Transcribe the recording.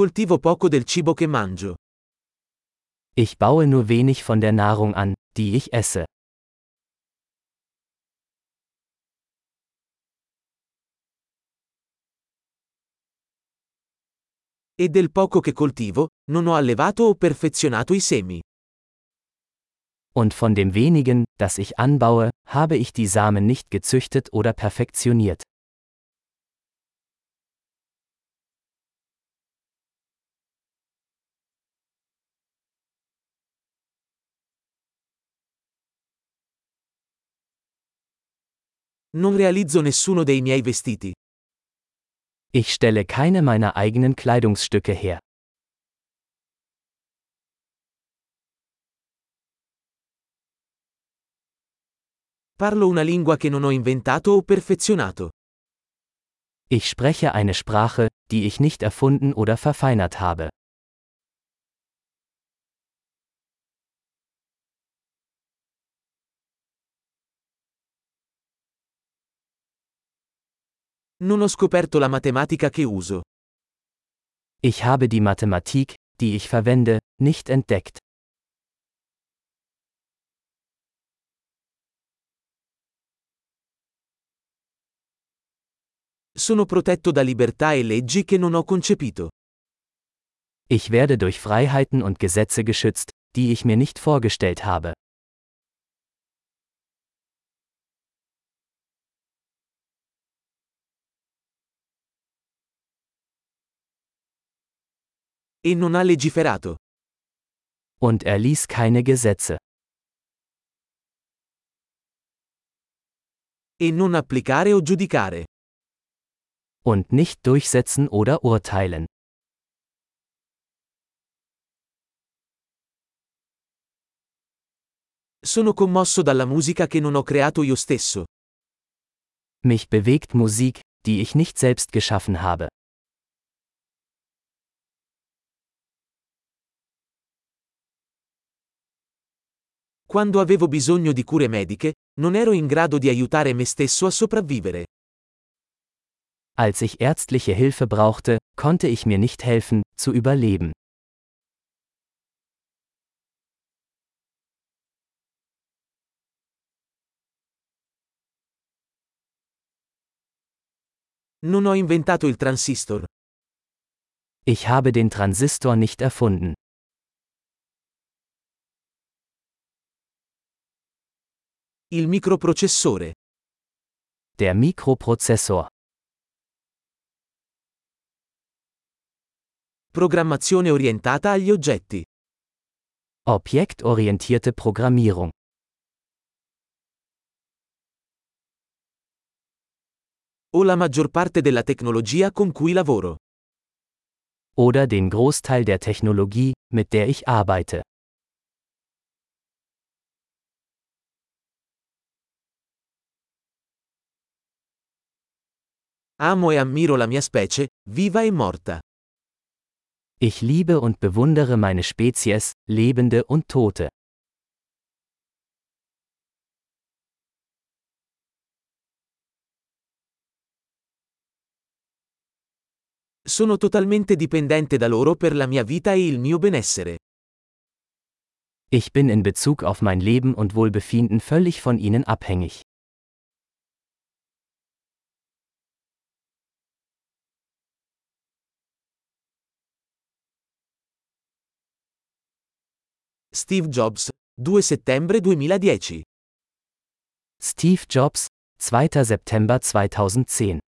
coltivo poco del cibo che mangio. Ich baue nur wenig von der Nahrung an, die ich esse. E del poco che coltivo, non ho allevato o perfezionato i semi. Und von dem wenigen, das ich anbaue, habe ich die Samen nicht gezüchtet oder perfektioniert. Non realizzo nessuno dei miei vestiti. Ich stelle keine meiner eigenen Kleidungsstücke her. Parlo una lingua che non ho inventato o perfezionato. Ich spreche eine Sprache, die ich nicht erfunden oder verfeinert habe. Non ho scoperto la matematica che uso. Ich habe die Mathematik, die ich verwende, nicht entdeckt. Sono protetto da libertà e leggi che non ho concepito. Ich werde durch Freiheiten und Gesetze geschützt, die ich mir nicht vorgestellt habe. E non ha legiferato. Und er ließ keine Gesetze. E non applicare o giudicare. Und nicht durchsetzen oder urteilen. Sono commosso dalla musica che non ho creato io stesso. Mich bewegt Musik, die ich nicht selbst geschaffen habe. Quando avevo bisogno di cure mediche, non ero in grado di aiutare me stesso a sopravvivere. Als ich ärztliche Hilfe brauchte, konnte ich mir nicht helfen, zu überleben. Non ho inventato il transistor. Ich habe den Transistor nicht erfunden. Il microprocessore. Der Mikroprozessor. Programmazione orientata agli oggetti. Objektorientierte Programmierung. O la maggior parte della tecnologia con cui lavoro. Oder den Großteil der Technologie, mit der ich arbeite. Amo e ammiro la mia specie, viva e morta. Ich liebe und bewundere meine Spezies, Lebende und Tote. Sono totalmente dipendente da loro per la mia vita e il mio benessere. Ich bin in Bezug auf mein Leben und Wohlbefinden völlig von ihnen abhängig. Steve Jobs, 2 settembre 2010. Steve Jobs, 2. September 2010